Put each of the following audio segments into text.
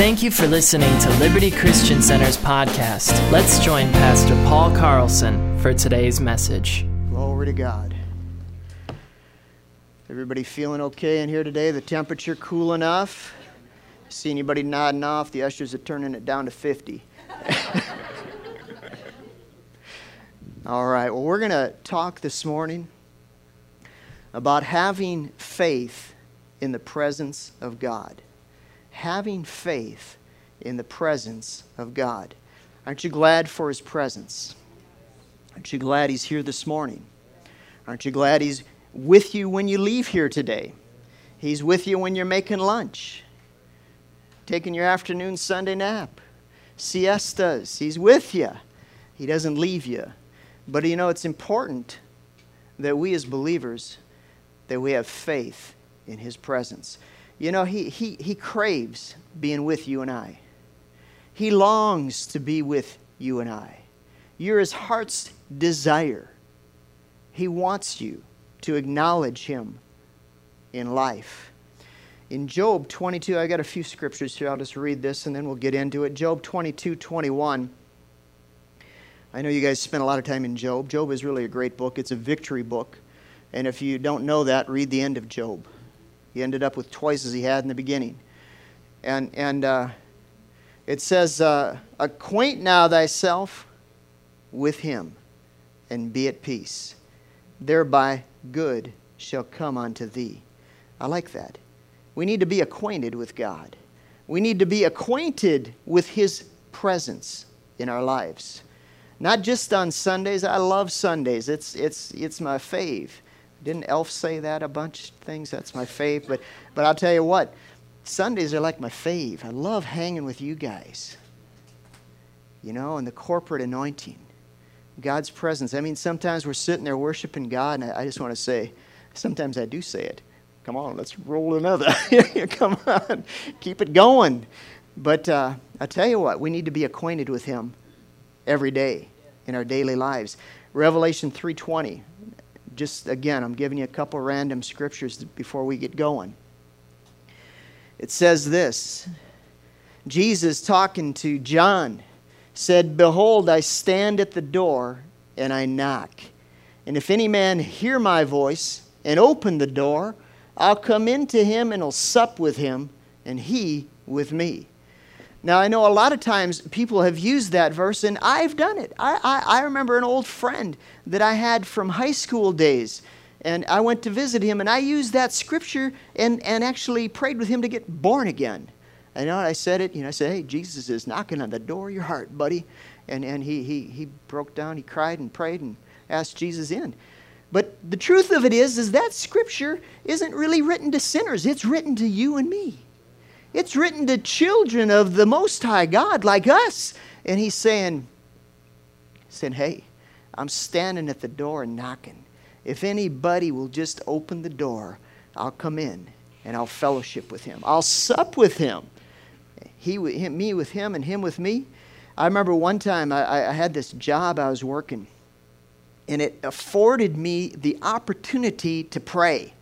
Thank you for listening to Liberty Christian Center's podcast. Let's join Pastor Paul Carlson for today's message. Glory to God. Everybody feeling okay in here today? The temperature cool enough? See anybody nodding off? The ushers are turning it down to 50. All right, well, we're going to talk this morning about having faith in the presence of God having faith in the presence of God. Aren't you glad for His presence? Aren't you glad He's here this morning? Aren't you glad He's with you when you leave here today? He's with you when you're making lunch, taking your afternoon Sunday nap, siestas. He's with you. He doesn't leave you. But you know, it's important that we as believers that we have faith in his presence. You know, he, he, he craves being with you and I. He longs to be with you and I. You're his heart's desire. He wants you to acknowledge him in life. In Job 22, I got a few scriptures here. I'll just read this and then we'll get into it. Job 22, 21. I know you guys spent a lot of time in Job. Job is really a great book, it's a victory book. And if you don't know that, read the end of Job. He ended up with twice as he had in the beginning. And, and uh, it says, uh, Acquaint now thyself with him and be at peace. Thereby good shall come unto thee. I like that. We need to be acquainted with God. We need to be acquainted with his presence in our lives. Not just on Sundays. I love Sundays. It's, it's, it's my fave. Didn't Elf say that a bunch of things? That's my fave. But, but I'll tell you what, Sundays are like my fave. I love hanging with you guys. You know, and the corporate anointing, God's presence. I mean, sometimes we're sitting there worshiping God, and I, I just want to say, sometimes I do say it. Come on, let's roll another. Come on, keep it going. But uh, I tell you what, we need to be acquainted with Him every day in our daily lives. Revelation 3:20 just again, I'm giving you a couple random scriptures before we get going. It says this Jesus talking to John said, Behold, I stand at the door and I knock. And if any man hear my voice and open the door, I'll come into him and I'll sup with him, and he with me. Now, I know a lot of times people have used that verse, and I've done it. I, I, I, remember an old friend that I had from high school days, and I went to visit him, and I used that scripture and, and actually prayed with him to get born again. I know I said it, you know, I said, hey, Jesus is knocking on the door of your heart, buddy. And, and he, he, he broke down, he cried and prayed and asked Jesus in. But the truth of it is, is that scripture isn't really written to sinners. It's written to you and me. It's written to children of the Most High God like us. And he's saying, saying, hey, I'm standing at the door and knocking. If anybody will just open the door, I'll come in and I'll fellowship with him. I'll sup with him. He, him, me with him, and him with me. I remember one time I, I had this job I was working, and it afforded me the opportunity to pray.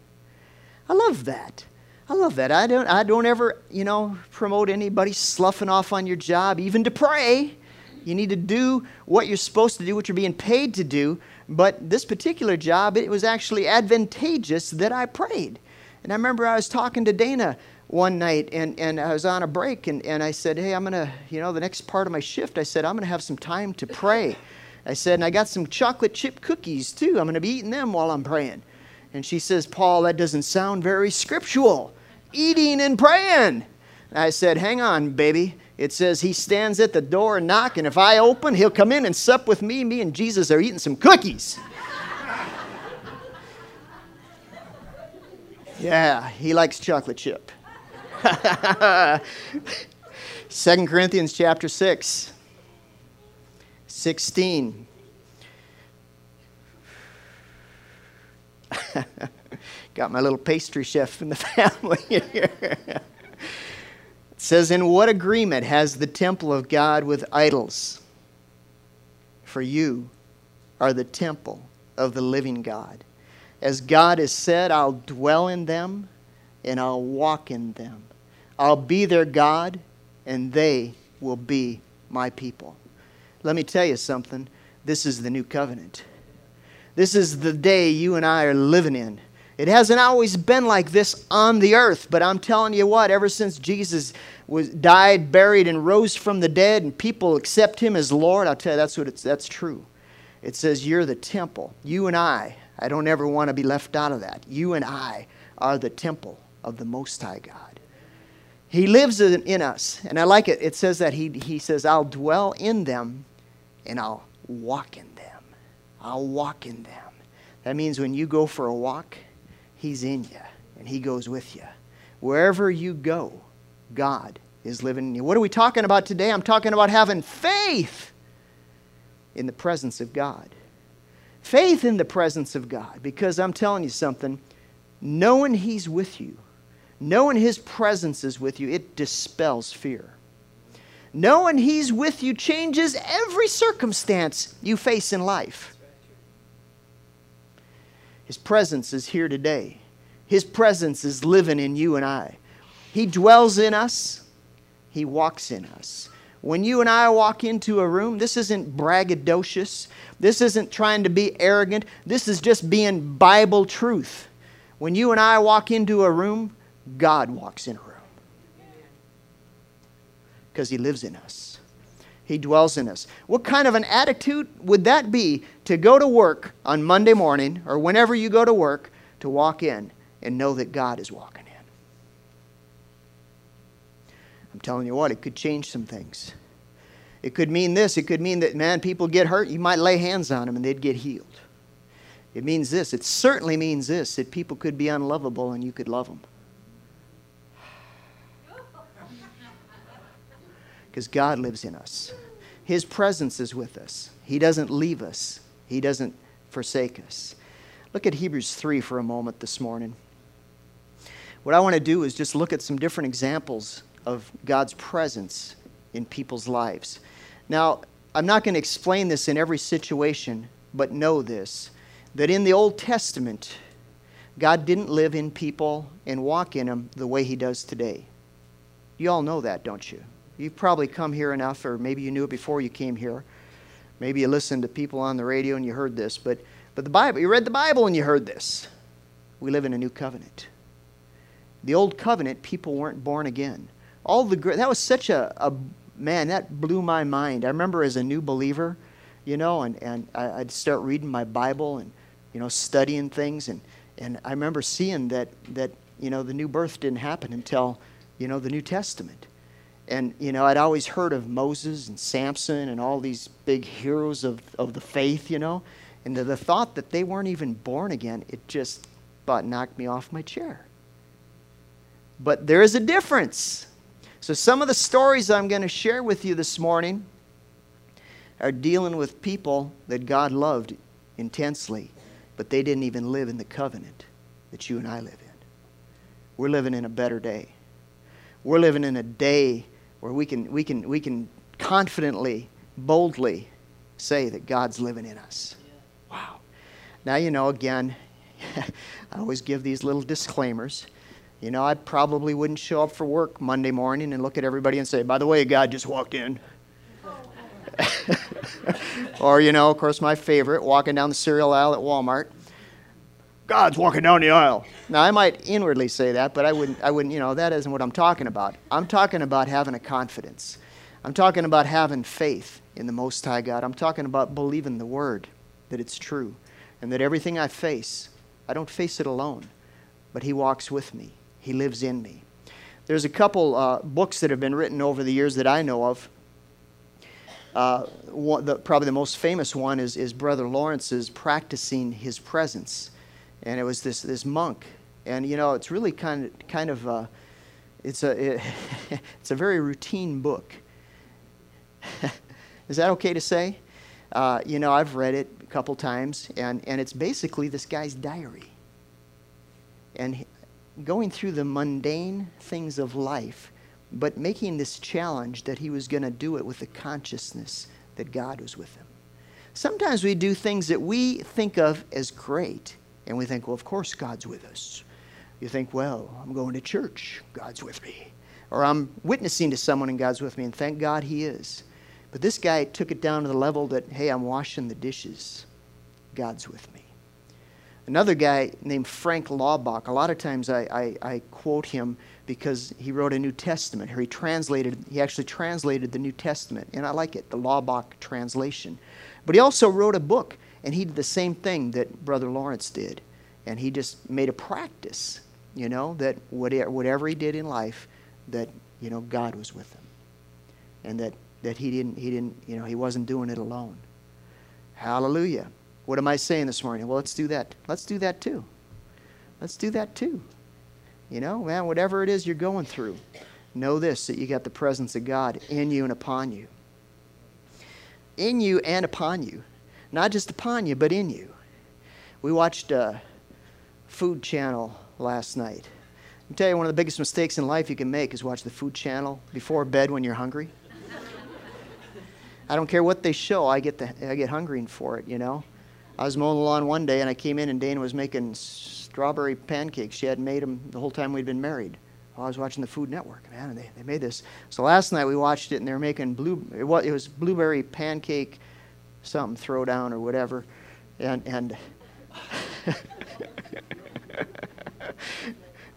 I love that. I love that. I don't, I don't ever, you know, promote anybody sloughing off on your job, even to pray. You need to do what you're supposed to do, what you're being paid to do. But this particular job, it was actually advantageous that I prayed. And I remember I was talking to Dana one night, and, and I was on a break, and, and I said, Hey, I'm going to, you know, the next part of my shift, I said, I'm going to have some time to pray. I said, And I got some chocolate chip cookies too. I'm going to be eating them while I'm praying. And she says, Paul, that doesn't sound very scriptural eating and praying. I said, Hang on, baby. It says he stands at the door and knock, and if I open, he'll come in and sup with me. Me and Jesus are eating some cookies. yeah, he likes chocolate chip. 2 Corinthians chapter 6, 16. Got my little pastry chef in the family here. it says, In what agreement has the temple of God with idols? For you are the temple of the living God. As God has said, I'll dwell in them and I'll walk in them. I'll be their God and they will be my people. Let me tell you something. This is the new covenant. This is the day you and I are living in. It hasn't always been like this on the earth, but I'm telling you what, ever since Jesus was died, buried, and rose from the dead, and people accept him as Lord, I'll tell you that's what it's that's true. It says you're the temple. You and I, I don't ever want to be left out of that. You and I are the temple of the Most High God. He lives in, in us. And I like it. It says that he, he says, I'll dwell in them and I'll walk in them. I'll walk in them. That means when you go for a walk, He's in you and He goes with you. Wherever you go, God is living in you. What are we talking about today? I'm talking about having faith in the presence of God. Faith in the presence of God, because I'm telling you something, knowing He's with you, knowing His presence is with you, it dispels fear. Knowing He's with you changes every circumstance you face in life. His presence is here today. His presence is living in you and I. He dwells in us, He walks in us. When you and I walk into a room, this isn't braggadocious. This isn't trying to be arrogant. This is just being Bible truth. When you and I walk into a room, God walks in a room because He lives in us. He dwells in us. What kind of an attitude would that be to go to work on Monday morning or whenever you go to work to walk in and know that God is walking in? I'm telling you what, it could change some things. It could mean this. It could mean that, man, people get hurt. You might lay hands on them and they'd get healed. It means this. It certainly means this that people could be unlovable and you could love them. Because God lives in us. His presence is with us. He doesn't leave us, He doesn't forsake us. Look at Hebrews 3 for a moment this morning. What I want to do is just look at some different examples of God's presence in people's lives. Now, I'm not going to explain this in every situation, but know this that in the Old Testament, God didn't live in people and walk in them the way He does today. You all know that, don't you? You've probably come here enough, or maybe you knew it before you came here. Maybe you listened to people on the radio and you heard this, but, but the Bible, you read the Bible and you heard this. We live in a new covenant. The old covenant, people weren't born again. All the that was such a, a man that blew my mind. I remember as a new believer, you know, and, and I'd start reading my Bible and you know studying things, and, and I remember seeing that that you know the new birth didn't happen until you know the New Testament. And, you know, I'd always heard of Moses and Samson and all these big heroes of, of the faith, you know. And the, the thought that they weren't even born again, it just about knocked me off my chair. But there is a difference. So, some of the stories I'm going to share with you this morning are dealing with people that God loved intensely, but they didn't even live in the covenant that you and I live in. We're living in a better day. We're living in a day where we can, we can, we can confidently, boldly say that God's living in us. Wow. Now, you know, again, I always give these little disclaimers. You know, I probably wouldn't show up for work Monday morning and look at everybody and say, by the way, God just walked in. or, you know, of course, my favorite, walking down the cereal aisle at Walmart. God's walking down the aisle. Now, I might inwardly say that, but I wouldn't, I wouldn't, you know, that isn't what I'm talking about. I'm talking about having a confidence. I'm talking about having faith in the Most High God. I'm talking about believing the Word, that it's true, and that everything I face, I don't face it alone, but He walks with me, He lives in me. There's a couple uh, books that have been written over the years that I know of. Uh, one, the, probably the most famous one is, is Brother Lawrence's Practicing His Presence and it was this this monk, and you know it's really kind of kind of uh, it's a it, it's a very routine book. Is that okay to say? Uh, you know, I've read it a couple times, and, and it's basically this guy's diary. And going through the mundane things of life, but making this challenge that he was going to do it with the consciousness that God was with him. Sometimes we do things that we think of as great, and we think, well, of course God's with us. You think, well, I'm going to church, God's with me. or I'm witnessing to someone and God's with me, and thank God He is. But this guy took it down to the level that, hey, I'm washing the dishes. God's with me. Another guy named Frank Laubach, a lot of times I, I, I quote him because he wrote a New Testament, or he translated, he actually translated the New Testament, and I like it, the Laubach translation. But he also wrote a book, and he did the same thing that Brother Lawrence did. And he just made a practice, you know, that whatever he did in life, that, you know, God was with him. And that, that he didn't, he didn't, you know, he wasn't doing it alone. Hallelujah. What am I saying this morning? Well, let's do that. Let's do that too. Let's do that too. You know, man, whatever it is you're going through, know this that you got the presence of God in you and upon you. In you and upon you. Not just upon you, but in you. We watched a uh, Food Channel last night. I tell you, one of the biggest mistakes in life you can make is watch the Food Channel before bed when you're hungry. I don't care what they show, I get, the, I get hungry for it, you know. I was mowing the lawn one day and I came in and Dana was making strawberry pancakes. She hadn't made them the whole time we'd been married. Well, I was watching the Food Network, man, and they, they made this. So last night we watched it, and they were making blue. It was, it was blueberry pancake, something throwdown or whatever, and and.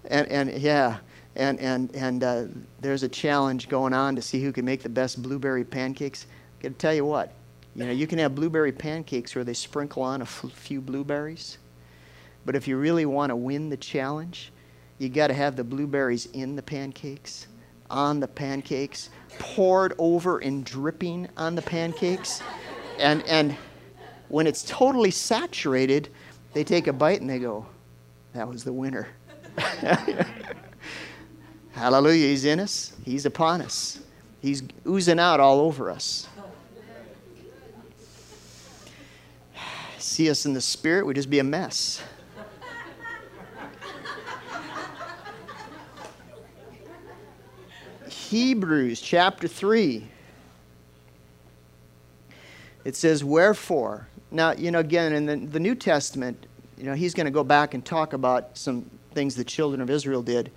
and and yeah, and and and uh, there's a challenge going on to see who can make the best blueberry pancakes. I got to tell you what, you know, you can have blueberry pancakes where they sprinkle on a few blueberries, but if you really want to win the challenge, you got to have the blueberries in the pancakes, on the pancakes, poured over and dripping on the pancakes. And, and when it's totally saturated, they take a bite and they go, that was the winner. Hallelujah. He's in us, He's upon us, He's oozing out all over us. See us in the spirit, we'd just be a mess. Hebrews chapter 3. It says, Wherefore. Now, you know, again, in the, the New Testament, you know, he's going to go back and talk about some things the children of Israel did.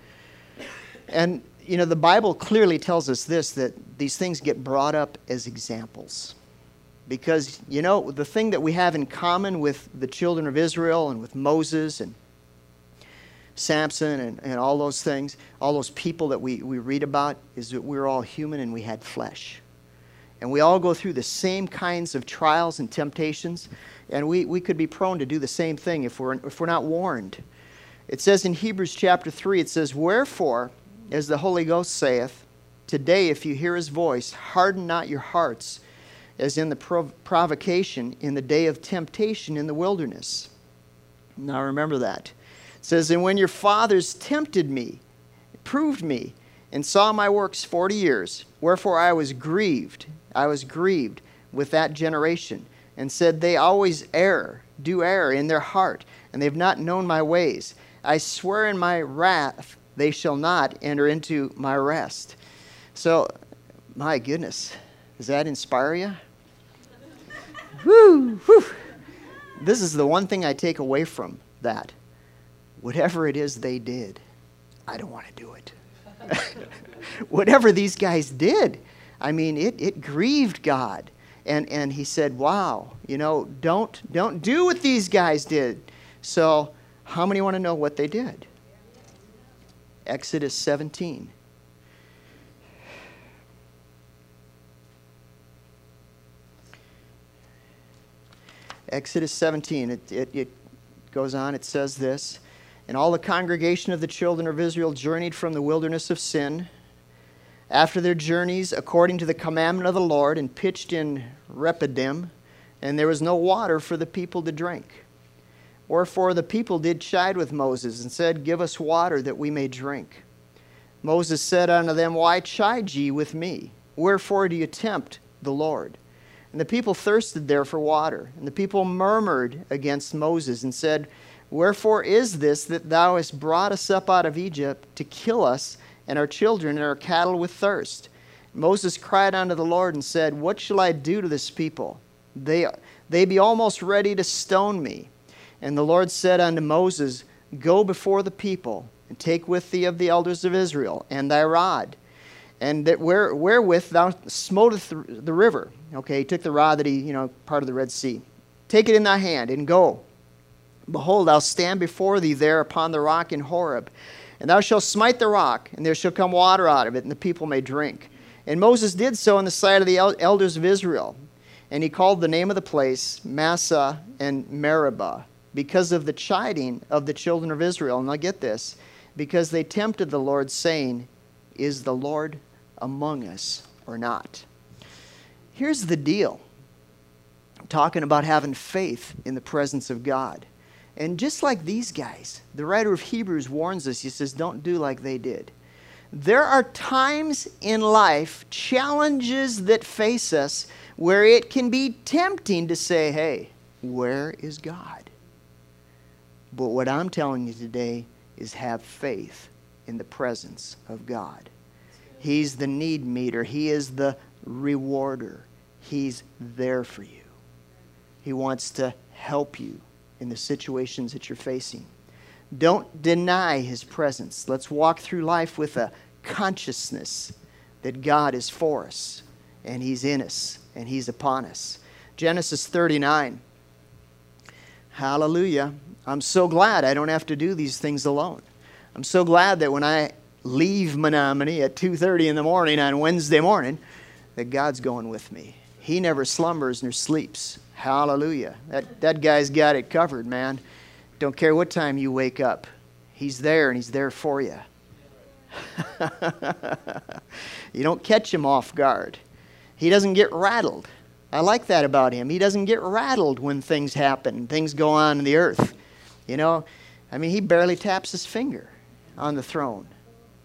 And, you know, the Bible clearly tells us this that these things get brought up as examples. Because, you know, the thing that we have in common with the children of Israel and with Moses and Samson and, and all those things, all those people that we, we read about, is that we're all human and we had flesh. And we all go through the same kinds of trials and temptations, and we, we could be prone to do the same thing if we're, if we're not warned. It says in Hebrews chapter 3, it says, Wherefore, as the Holy Ghost saith, Today, if you hear his voice, harden not your hearts, as in the prov- provocation in the day of temptation in the wilderness. Now remember that It says, And when your fathers tempted me, proved me, and saw my works forty years, wherefore I was grieved, I was grieved with that generation, and said, They always err, do err in their heart, and they have not known my ways. I swear in my wrath, they shall not enter into my rest. So, my goodness, does that inspire you? woo, woo. This is the one thing I take away from that whatever it is they did, I don't want to do it. whatever these guys did, I mean, it, it grieved God. And, and he said, wow, you know, don't, don't do what these guys did. So, how many want to know what they did? Exodus 17. Exodus 17, it, it, it goes on, it says this and all the congregation of the children of Israel journeyed from the wilderness of sin. After their journeys, according to the commandment of the Lord, and pitched in Rephidim, and there was no water for the people to drink. Wherefore the people did chide with Moses, and said, Give us water that we may drink. Moses said unto them, Why chide ye with me? Wherefore do you tempt the Lord? And the people thirsted there for water. And the people murmured against Moses, and said, Wherefore is this that thou hast brought us up out of Egypt to kill us and our children and our cattle with thirst? Moses cried unto the Lord and said, What shall I do to this people? They, they be almost ready to stone me. And the Lord said unto Moses, Go before the people, and take with thee of the elders of Israel, and thy rod, and that where, wherewith thou smotest the river. Okay, he took the rod that he, you know, part of the Red Sea. Take it in thy hand and go. Behold, I'll stand before thee there upon the rock in Horeb. And thou shalt smite the rock, and there shall come water out of it, and the people may drink. And Moses did so in the sight of the elders of Israel. And he called the name of the place Massah and Meribah, because of the chiding of the children of Israel. And I get this because they tempted the Lord, saying, Is the Lord among us or not? Here's the deal talking about having faith in the presence of God. And just like these guys, the writer of Hebrews warns us, he says, don't do like they did. There are times in life, challenges that face us, where it can be tempting to say, hey, where is God? But what I'm telling you today is have faith in the presence of God. He's the need meter, He is the rewarder. He's there for you. He wants to help you in the situations that you're facing. Don't deny His presence. Let's walk through life with a consciousness that God is for us and He's in us and He's upon us. Genesis 39. Hallelujah. I'm so glad I don't have to do these things alone. I'm so glad that when I leave Menominee at 2:30 in the morning on Wednesday morning, that God's going with me. He never slumbers nor sleeps. Hallelujah. That, that guy's got it covered, man. Don't care what time you wake up, he's there and he's there for you. you don't catch him off guard. He doesn't get rattled. I like that about him. He doesn't get rattled when things happen, things go on in the earth. You know, I mean, he barely taps his finger on the throne.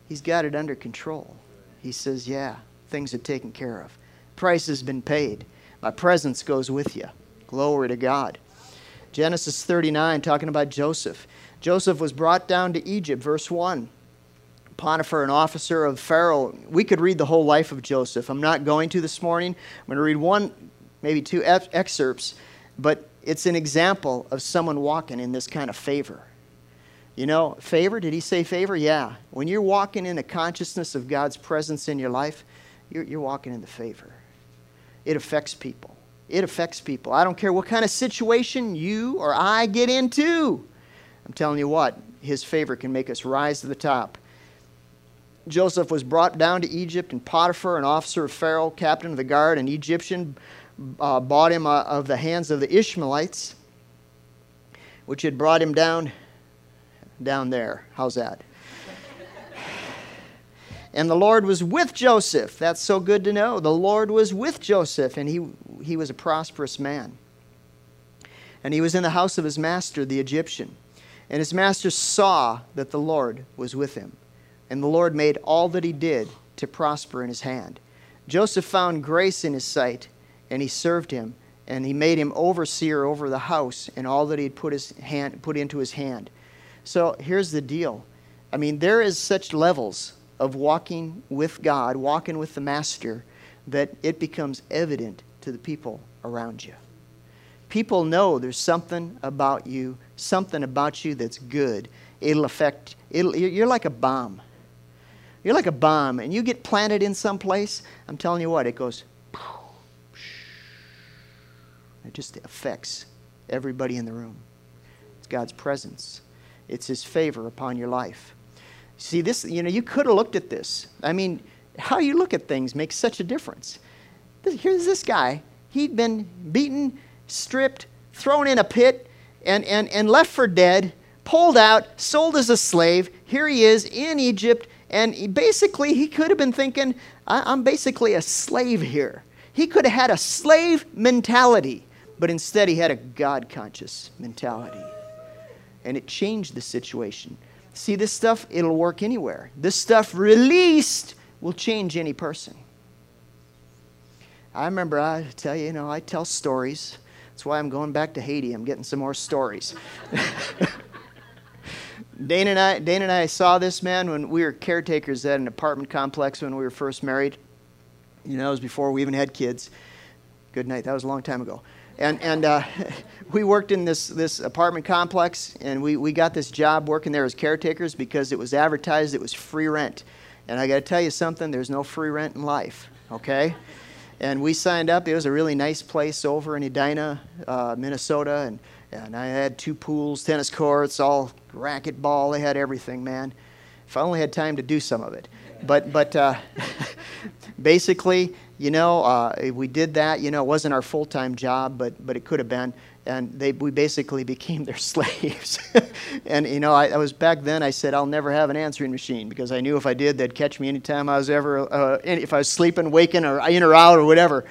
He's got it under control. He says, Yeah, things are taken care of. Price has been paid. My presence goes with you. Glory to God. Genesis 39, talking about Joseph. Joseph was brought down to Egypt, verse 1. Potiphar, an officer of Pharaoh. We could read the whole life of Joseph. I'm not going to this morning. I'm going to read one, maybe two excerpts, but it's an example of someone walking in this kind of favor. You know, favor, did he say favor? Yeah. When you're walking in the consciousness of God's presence in your life, you're, you're walking in the favor. It affects people. It affects people. I don't care what kind of situation you or I get into. I'm telling you what, his favor can make us rise to the top. Joseph was brought down to Egypt, and Potiphar, an officer of Pharaoh, captain of the guard, an Egyptian, uh, bought him uh, of the hands of the Ishmaelites, which had brought him down down there. How's that? And the Lord was with Joseph. That's so good to know. The Lord was with Joseph, and he, he was a prosperous man. And he was in the house of his master, the Egyptian. And his master saw that the Lord was with him. And the Lord made all that he did to prosper in his hand. Joseph found grace in his sight, and he served him. And he made him overseer over the house and all that he had put, his hand, put into his hand. So here's the deal. I mean, there is such levels of walking with God, walking with the Master, that it becomes evident to the people around you. People know there's something about you, something about you that's good. It'll affect, it'll, you're like a bomb. You're like a bomb, and you get planted in some place, I'm telling you what, it goes, it just affects everybody in the room. It's God's presence. It's His favor upon your life. See, this, you know, you could have looked at this. I mean, how you look at things makes such a difference. Here's this guy. He'd been beaten, stripped, thrown in a pit, and, and, and left for dead, pulled out, sold as a slave. Here he is in Egypt, and he basically, he could have been thinking, I'm basically a slave here. He could have had a slave mentality, but instead he had a God conscious mentality and it changed the situation. See, this stuff, it'll work anywhere. This stuff released will change any person. I remember, I tell you, you know, I tell stories. That's why I'm going back to Haiti. I'm getting some more stories. Dana and I, Dana and I saw this man when we were caretakers at an apartment complex when we were first married. You know, it was before we even had kids. Good night. That was a long time ago. And, and uh, we worked in this, this apartment complex, and we, we got this job working there as caretakers because it was advertised it was free rent. And I got to tell you something, there's no free rent in life, okay? And we signed up. It was a really nice place over in Edina, uh, Minnesota. And, and I had two pools, tennis courts, all racquetball. They had everything, man. If I only had time to do some of it. But, but uh, basically, you know, uh, we did that. You know, it wasn't our full time job, but, but it could have been and they, we basically became their slaves. and you know, I, I, was back then. I said I'll never have an answering machine because I knew if I did, they'd catch me anytime I was ever, uh, if I was sleeping, waking, or in or out or whatever.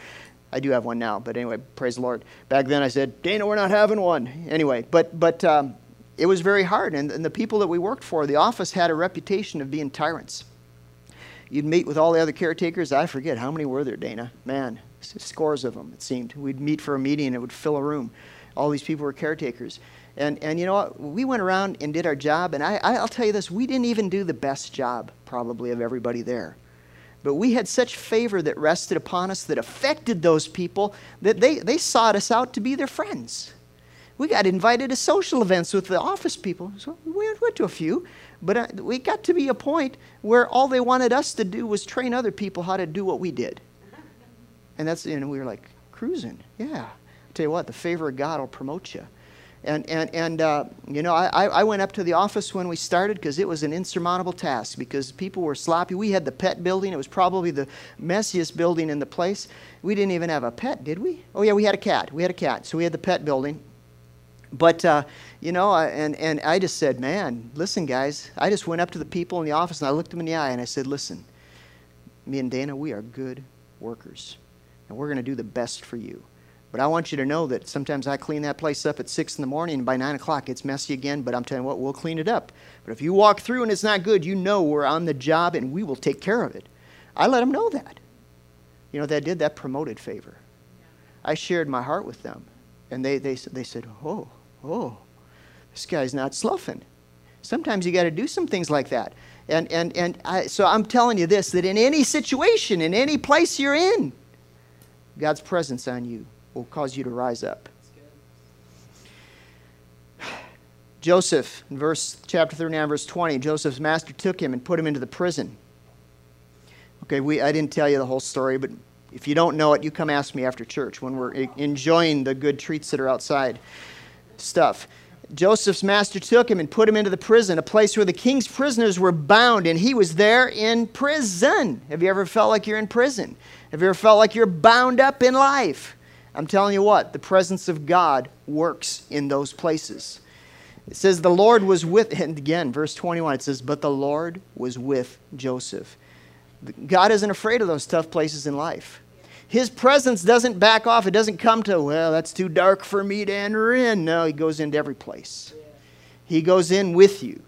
I do have one now, but anyway, praise the Lord. Back then, I said, Dana, we're not having one. Anyway, but but um, it was very hard, and, and the people that we worked for, the office had a reputation of being tyrants. You'd meet with all the other caretakers. I forget how many were there, Dana. Man, scores of them. It seemed. We'd meet for a meeting, and it would fill a room all these people were caretakers. And, and you know what? We went around and did our job, and I, I'll tell you this we didn't even do the best job, probably, of everybody there. But we had such favor that rested upon us that affected those people that they, they sought us out to be their friends. We got invited to social events with the office people. So we went to a few, but uh, we got to be a point where all they wanted us to do was train other people how to do what we did. And that's, and we were like, cruising, yeah tell you what, the favor of God will promote you. And, and, and uh, you know, I, I went up to the office when we started because it was an insurmountable task because people were sloppy. We had the pet building. It was probably the messiest building in the place. We didn't even have a pet, did we? Oh, yeah, we had a cat. We had a cat. So we had the pet building. But, uh, you know, and, and I just said, man, listen, guys. I just went up to the people in the office and I looked them in the eye and I said, listen, me and Dana, we are good workers. And we're going to do the best for you. But I want you to know that sometimes I clean that place up at 6 in the morning, and by 9 o'clock it's messy again, but I'm telling you what, we'll clean it up. But if you walk through and it's not good, you know we're on the job and we will take care of it. I let them know that. You know that did? That promoted favor. I shared my heart with them, and they, they, they said, Oh, oh, this guy's not sloughing. Sometimes you got to do some things like that. And, and, and I, so I'm telling you this that in any situation, in any place you're in, God's presence on you will cause you to rise up. Joseph, in verse chapter 39, verse 20, Joseph's master took him and put him into the prison. Okay, we, I didn't tell you the whole story, but if you don't know it, you come ask me after church when we're enjoying the good treats that are outside. Stuff. Joseph's master took him and put him into the prison, a place where the king's prisoners were bound, and he was there in prison. Have you ever felt like you're in prison? Have you ever felt like you're bound up in life? I'm telling you what, the presence of God works in those places. It says, The Lord was with, and again, verse 21, it says, But the Lord was with Joseph. God isn't afraid of those tough places in life. His presence doesn't back off. It doesn't come to, well, that's too dark for me to enter in. No, He goes into every place. He goes in with you.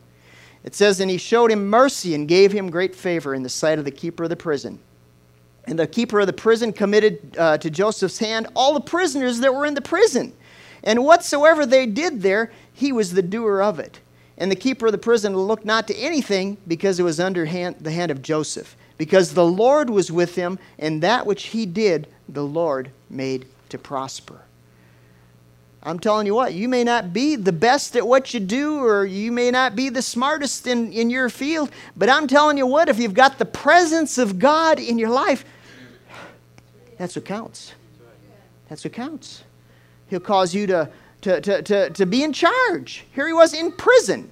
It says, And He showed him mercy and gave him great favor in the sight of the keeper of the prison. And the keeper of the prison committed uh, to Joseph's hand all the prisoners that were in the prison. And whatsoever they did there, he was the doer of it. And the keeper of the prison looked not to anything because it was under hand, the hand of Joseph. Because the Lord was with him, and that which he did, the Lord made to prosper. I'm telling you what, you may not be the best at what you do, or you may not be the smartest in, in your field, but I'm telling you what, if you've got the presence of God in your life, that's what counts. That's what counts. He'll cause you to, to, to, to, to be in charge. Here he was in prison,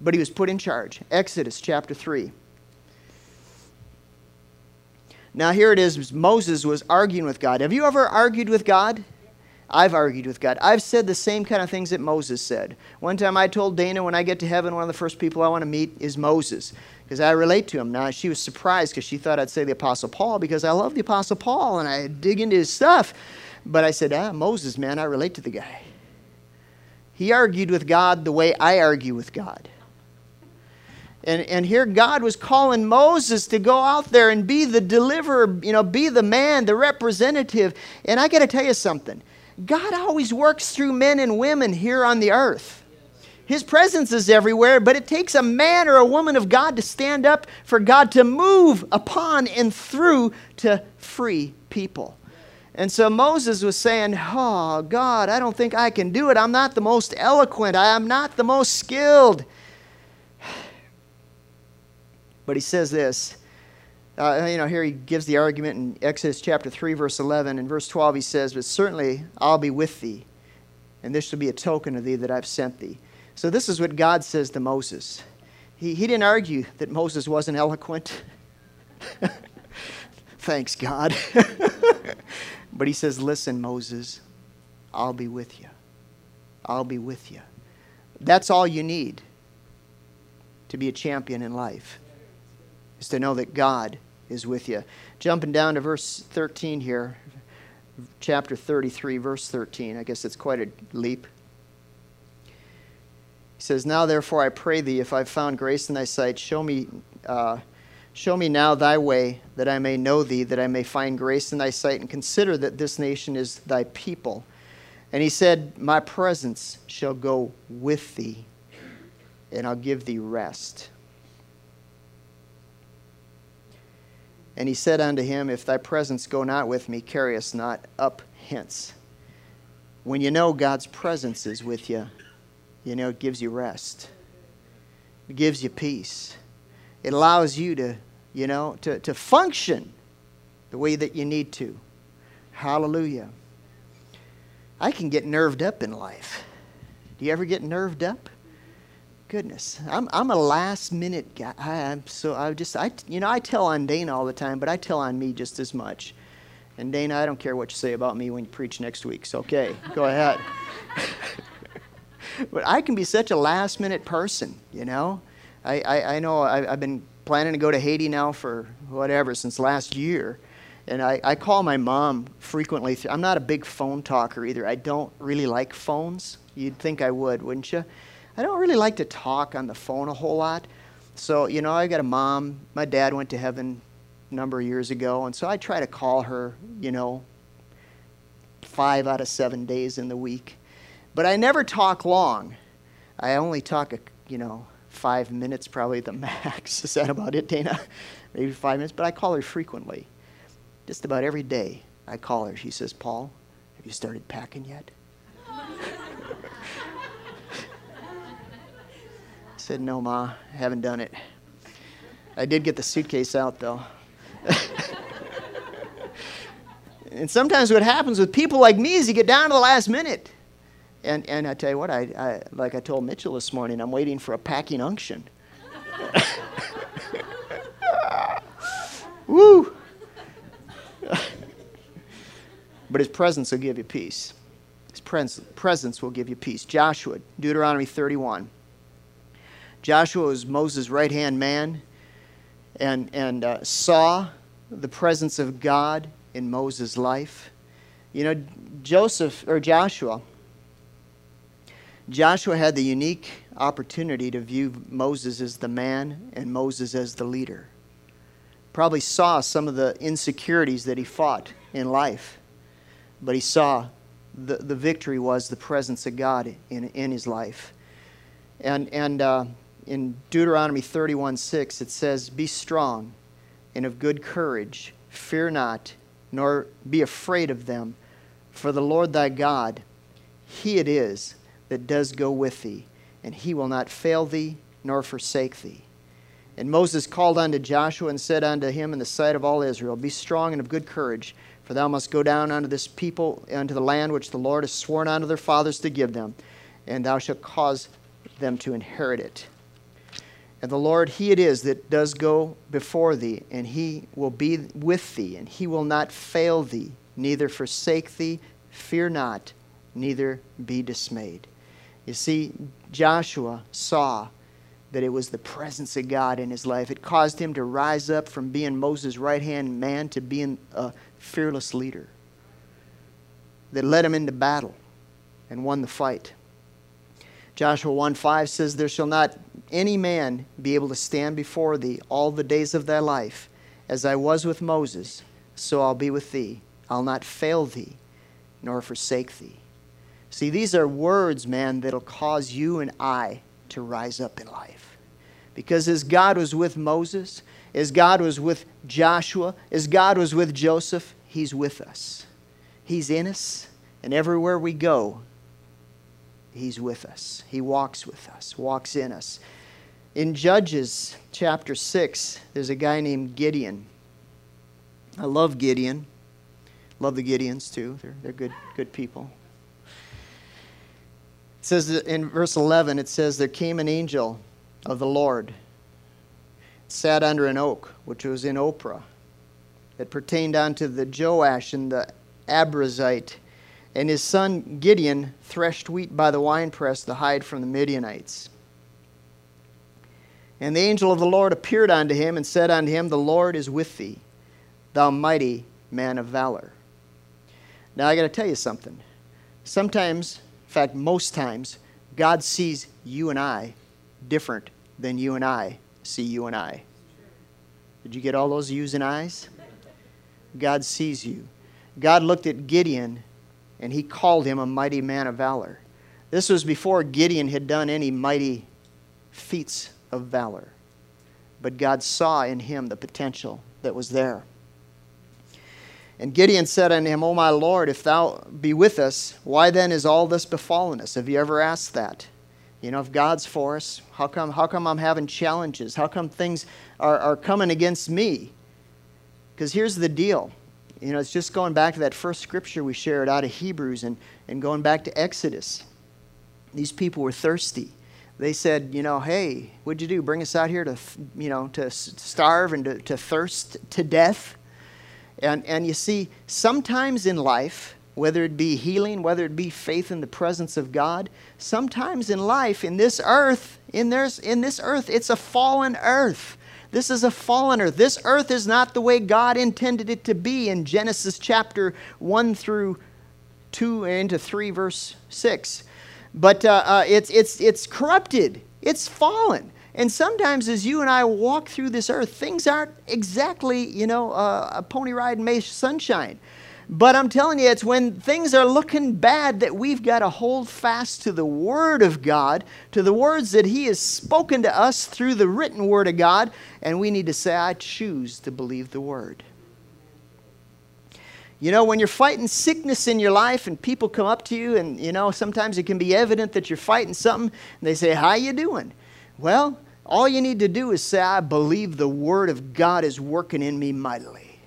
but he was put in charge. Exodus chapter 3. Now, here it is Moses was arguing with God. Have you ever argued with God? I've argued with God. I've said the same kind of things that Moses said. One time I told Dana when I get to heaven, one of the first people I want to meet is Moses because I relate to him. Now, she was surprised because she thought I'd say the Apostle Paul because I love the Apostle Paul and I dig into his stuff. But I said, ah, Moses, man, I relate to the guy. He argued with God the way I argue with God. And, and here God was calling Moses to go out there and be the deliverer, you know, be the man, the representative. And I got to tell you something God always works through men and women here on the earth. His presence is everywhere, but it takes a man or a woman of God to stand up for God to move upon and through to free people. And so Moses was saying, Oh, God, I don't think I can do it. I'm not the most eloquent, I am not the most skilled. But he says this. Uh, you know, here he gives the argument in Exodus chapter 3, verse 11. In verse 12, he says, But certainly I'll be with thee, and this shall be a token of thee that I've sent thee. So this is what God says to Moses. He, he didn't argue that Moses wasn't eloquent. Thanks, God. but he says, Listen, Moses, I'll be with you. I'll be with you. That's all you need to be a champion in life, is to know that God is with you. Jumping down to verse 13 here, chapter 33, verse 13. I guess it's quite a leap. He says, Now therefore I pray thee, if I've found grace in thy sight, show me. Uh, Show me now thy way, that I may know thee, that I may find grace in thy sight, and consider that this nation is thy people. And he said, My presence shall go with thee, and I'll give thee rest. And he said unto him, If thy presence go not with me, carry us not up hence. When you know God's presence is with you, you know it gives you rest, it gives you peace it allows you to, you know, to, to function the way that you need to. Hallelujah. I can get nerved up in life. Do you ever get nerved up? Goodness, I'm, I'm a last minute guy. I, am so I just I you know I tell on Dana all the time, but I tell on me just as much. And Dana, I don't care what you say about me when you preach next week. So okay, go ahead. but I can be such a last minute person, you know. I, I, I know I, have been planning to go to Haiti now for whatever, since last year. And I, I call my mom frequently. I'm not a big phone talker either. I don't really like phones. You'd think I would, wouldn't you? I don't really like to talk on the phone a whole lot. So, you know, I got a mom. My dad went to heaven a number of years ago. And so I try to call her, you know, five out of seven days in the week. But I never talk long. I only talk, a, you know, five minutes, probably the max. Is that about it, Dana? Maybe five minutes. But I call her frequently. Just about every day I call her. She says, Paul, have you started packing yet? said, No, Ma, I haven't done it. I did get the suitcase out, though. and sometimes what happens with people like me is you get down to the last minute. And, and I tell you what, I, I, like I told Mitchell this morning, I'm waiting for a packing unction. Woo! but his presence will give you peace. His pres- presence will give you peace. Joshua, Deuteronomy 31. Joshua was Moses' right hand man and, and uh, saw the presence of God in Moses' life. You know, Joseph or Joshua Joshua had the unique opportunity to view Moses as the man and Moses as the leader. Probably saw some of the insecurities that he fought in life, but he saw the, the victory was the presence of God in, in his life. And, and uh, in Deuteronomy 31 6, it says, Be strong and of good courage, fear not, nor be afraid of them, for the Lord thy God, he it is that does go with thee, and he will not fail thee nor forsake thee. And Moses called unto Joshua and said unto him in the sight of all Israel, Be strong and of good courage, for thou must go down unto this people, unto the land which the Lord has sworn unto their fathers to give them, and thou shalt cause them to inherit it. And the Lord, He it is that does go before thee, and He will be with thee, and He will not fail thee, neither forsake thee. Fear not, neither be dismayed. You see, Joshua saw that it was the presence of God in his life. It caused him to rise up from being Moses' right hand man to being a fearless leader that led him into battle and won the fight. Joshua 1 5 says, There shall not any man be able to stand before thee all the days of thy life. As I was with Moses, so I'll be with thee. I'll not fail thee, nor forsake thee. See, these are words, man, that'll cause you and I to rise up in life. Because as God was with Moses, as God was with Joshua, as God was with Joseph, He's with us. He's in us, and everywhere we go, He's with us. He walks with us, walks in us. In Judges chapter 6, there's a guy named Gideon. I love Gideon. Love the Gideons too. They're, they're good, good people. It says in verse 11, it says, There came an angel of the Lord, sat under an oak, which was in Ophrah. It pertained unto the Joash and the Abiezrite. And his son Gideon threshed wheat by the winepress to hide from the Midianites. And the angel of the Lord appeared unto him and said unto him, The Lord is with thee, thou mighty man of valor. Now I got to tell you something. Sometimes, in fact, most times, God sees you and I different than you and I see you and I. Did you get all those yous and eyes? God sees you. God looked at Gideon and he called him a mighty man of valor. This was before Gideon had done any mighty feats of valor. But God saw in him the potential that was there. And Gideon said unto him, O my Lord, if thou be with us, why then is all this befallen us? Have you ever asked that? You know, if God's for us, how come, how come I'm having challenges? How come things are, are coming against me? Because here's the deal. You know, it's just going back to that first scripture we shared out of Hebrews and, and going back to Exodus. These people were thirsty. They said, you know, hey, what'd you do? Bring us out here to, you know, to starve and to, to thirst to death? And, and you see, sometimes in life, whether it be healing, whether it be faith in the presence of God. Sometimes in life, in this earth, in, this, in this earth, it's a fallen earth. This is a fallen earth. This earth is not the way God intended it to be in Genesis chapter 1 through 2 and into 3, verse 6. But uh, uh, it's, it's, it's corrupted, it's fallen. And sometimes as you and I walk through this earth, things aren't exactly, you know, uh, a pony ride in May sunshine. But I'm telling you, it's when things are looking bad that we've got to hold fast to the Word of God, to the words that He has spoken to us through the written Word of God, and we need to say, I choose to believe the Word. You know, when you're fighting sickness in your life and people come up to you and, you know, sometimes it can be evident that you're fighting something and they say, how you doing? Well, all you need to do is say, I believe the Word of God is working in me mightily.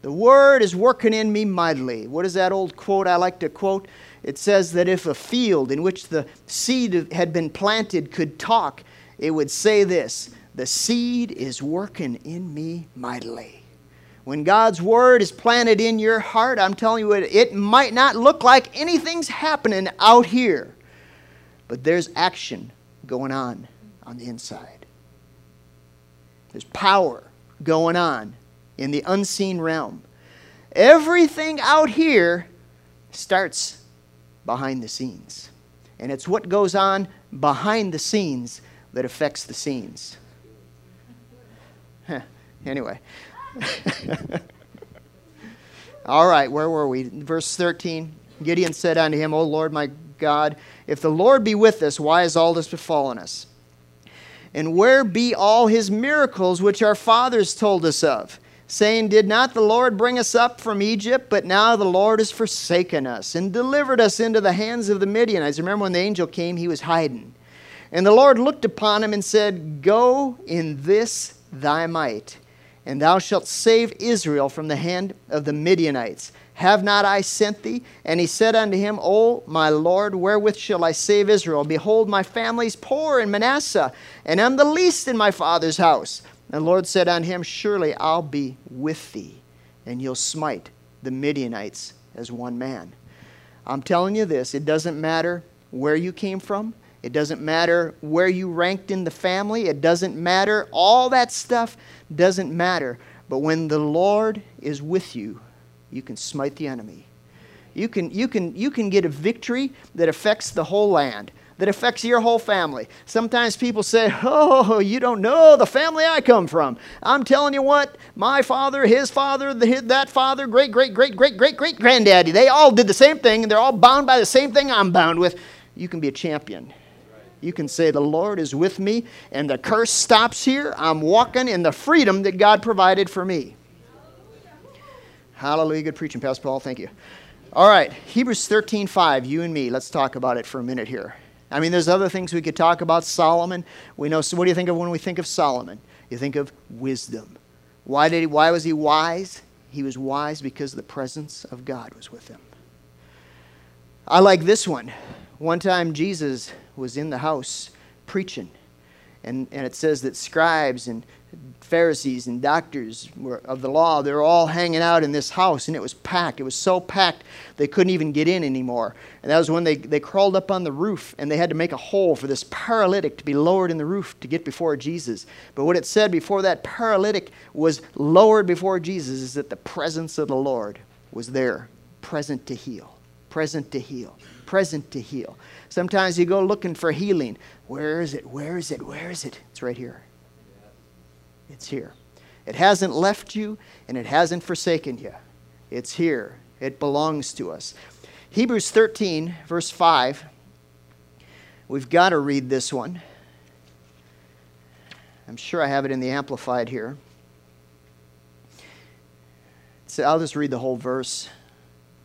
The word is working in me mightily. What is that old quote I like to quote? It says that if a field in which the seed had been planted could talk, it would say this The seed is working in me mightily. When God's word is planted in your heart, I'm telling you, it, might not look like anything's happening out here, but there's action going on on the inside. There's power going on in the unseen realm. Everything out here starts behind the scenes. And it's what goes on behind the scenes that affects the scenes. anyway. All right, where were we? Verse 13 Gideon said unto him, O Lord my God, if the Lord be with us, why has all this befallen us? And where be all his miracles which our fathers told us of? saying, Did not the Lord bring us up from Egypt? But now the Lord has forsaken us and delivered us into the hands of the Midianites. Remember when the angel came, he was hiding. And the Lord looked upon him and said, Go in this thy might, and thou shalt save Israel from the hand of the Midianites. Have not I sent thee? And he said unto him, O my Lord, wherewith shall I save Israel? Behold, my family is poor in Manasseh, and am the least in my father's house. And the Lord said unto him, Surely I'll be with thee, and you'll smite the Midianites as one man. I'm telling you this it doesn't matter where you came from, it doesn't matter where you ranked in the family, it doesn't matter. All that stuff doesn't matter. But when the Lord is with you, you can smite the enemy. You can, you, can, you can get a victory that affects the whole land that affects your whole family. Sometimes people say, Oh, you don't know the family I come from. I'm telling you what, my father, his father, the, that father, great, great, great, great, great, great granddaddy, they all did the same thing, and they're all bound by the same thing I'm bound with. You can be a champion. You can say, The Lord is with me, and the curse stops here. I'm walking in the freedom that God provided for me. Hallelujah. Good preaching, Pastor Paul. Thank you. All right, Hebrews 13 5, you and me. Let's talk about it for a minute here. I mean, there's other things we could talk about. Solomon, we know. So, what do you think of when we think of Solomon? You think of wisdom. Why did he? Why was he wise? He was wise because the presence of God was with him. I like this one. One time Jesus was in the house preaching, and, and it says that scribes and Pharisees and doctors of the law, they were all hanging out in this house, and it was packed. It was so packed they couldn't even get in anymore. And that was when they, they crawled up on the roof, and they had to make a hole for this paralytic to be lowered in the roof to get before Jesus. But what it said before that paralytic was lowered before Jesus is that the presence of the Lord was there, present to heal, present to heal, present to heal. Sometimes you go looking for healing. Where is it? Where is it? Where is it? It's right here. It's here. It hasn't left you and it hasn't forsaken you. It's here. It belongs to us. Hebrews 13, verse 5. We've got to read this one. I'm sure I have it in the Amplified here. So I'll just read the whole verse.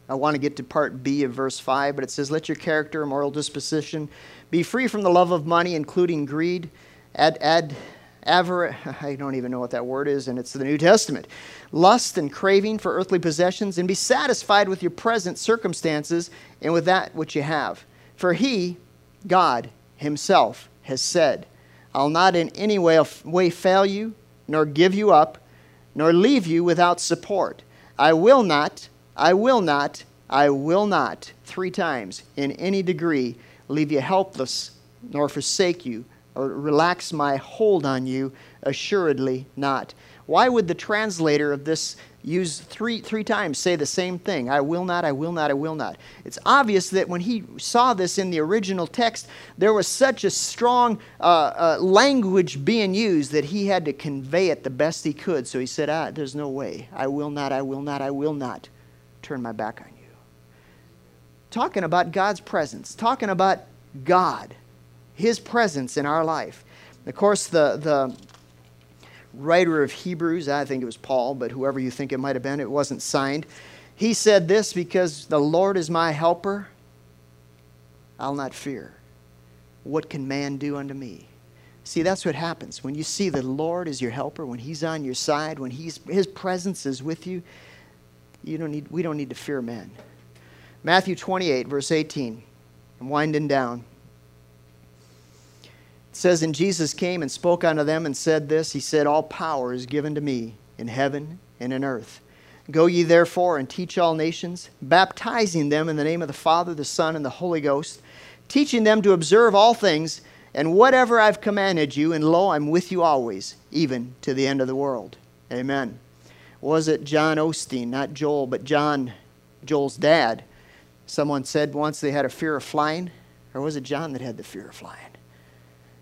I want to get to part B of verse 5, but it says, Let your character and moral disposition be free from the love of money, including greed. ad, add avar- I don't even know what that word is, and it's the New Testament. Lust and craving for earthly possessions, and be satisfied with your present circumstances and with that which you have. For he, God himself, has said, I'll not in any way, way fail you, nor give you up, nor leave you without support. I will not, I will not, I will not, three times, in any degree, leave you helpless, nor forsake you or relax my hold on you? Assuredly not. Why would the translator of this use three, three times say the same thing? I will not, I will not, I will not. It's obvious that when he saw this in the original text, there was such a strong uh, uh, language being used that he had to convey it the best he could. So he said, ah, There's no way. I will not, I will not, I will not turn my back on you. Talking about God's presence, talking about God his presence in our life. Of course, the, the writer of Hebrews, I think it was Paul, but whoever you think it might have been, it wasn't signed. He said this because the Lord is my helper, I'll not fear. What can man do unto me? See, that's what happens. When you see the Lord is your helper, when He's on your side, when he's, His presence is with you, you don't need, we don't need to fear men. Matthew 28, verse 18. I'm winding down. It says, And Jesus came and spoke unto them and said this He said, All power is given to me in heaven and in earth. Go ye therefore and teach all nations, baptizing them in the name of the Father, the Son, and the Holy Ghost, teaching them to observe all things, and whatever I've commanded you, and lo, I'm with you always, even to the end of the world. Amen. Was it John Osteen, not Joel, but John, Joel's dad? Someone said once they had a fear of flying, or was it John that had the fear of flying?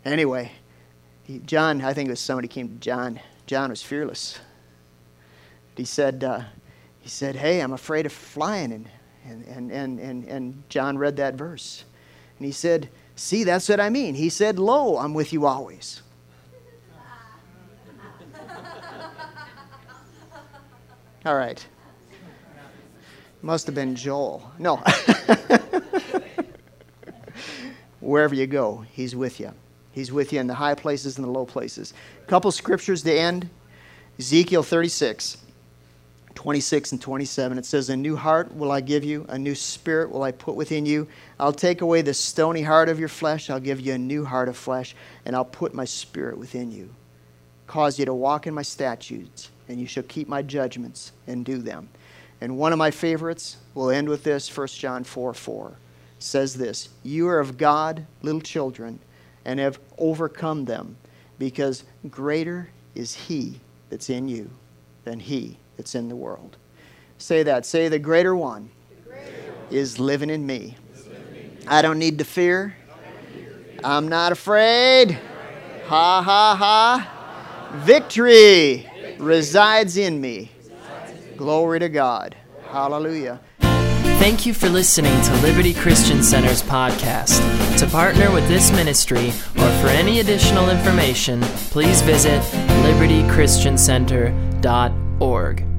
Anyway, he, John, I think it was somebody came to John. John was fearless. He said, uh, he said, Hey, I'm afraid of flying. And, and, and, and, and John read that verse. And he said, See, that's what I mean. He said, Lo, I'm with you always. All right. Must have been Joel. No. Wherever you go, he's with you. He's with you in the high places and the low places. A couple scriptures to end Ezekiel 36, 26 and 27. It says, A new heart will I give you, a new spirit will I put within you. I'll take away the stony heart of your flesh, I'll give you a new heart of flesh, and I'll put my spirit within you. Cause you to walk in my statutes, and you shall keep my judgments and do them. And one of my favorites, we'll end with this 1 John 4 4 says this You are of God, little children and have overcome them, because greater is He that's in you than He that's in the world. Say that. Say, the greater one, the greater is living in me. I don't need to fear. I'm not afraid. Ha ha ha. Victory resides in me. Glory to God. Hallelujah. Thank you for listening to Liberty Christian Center's podcast. To partner with this ministry or for any additional information, please visit libertychristiancenter.org.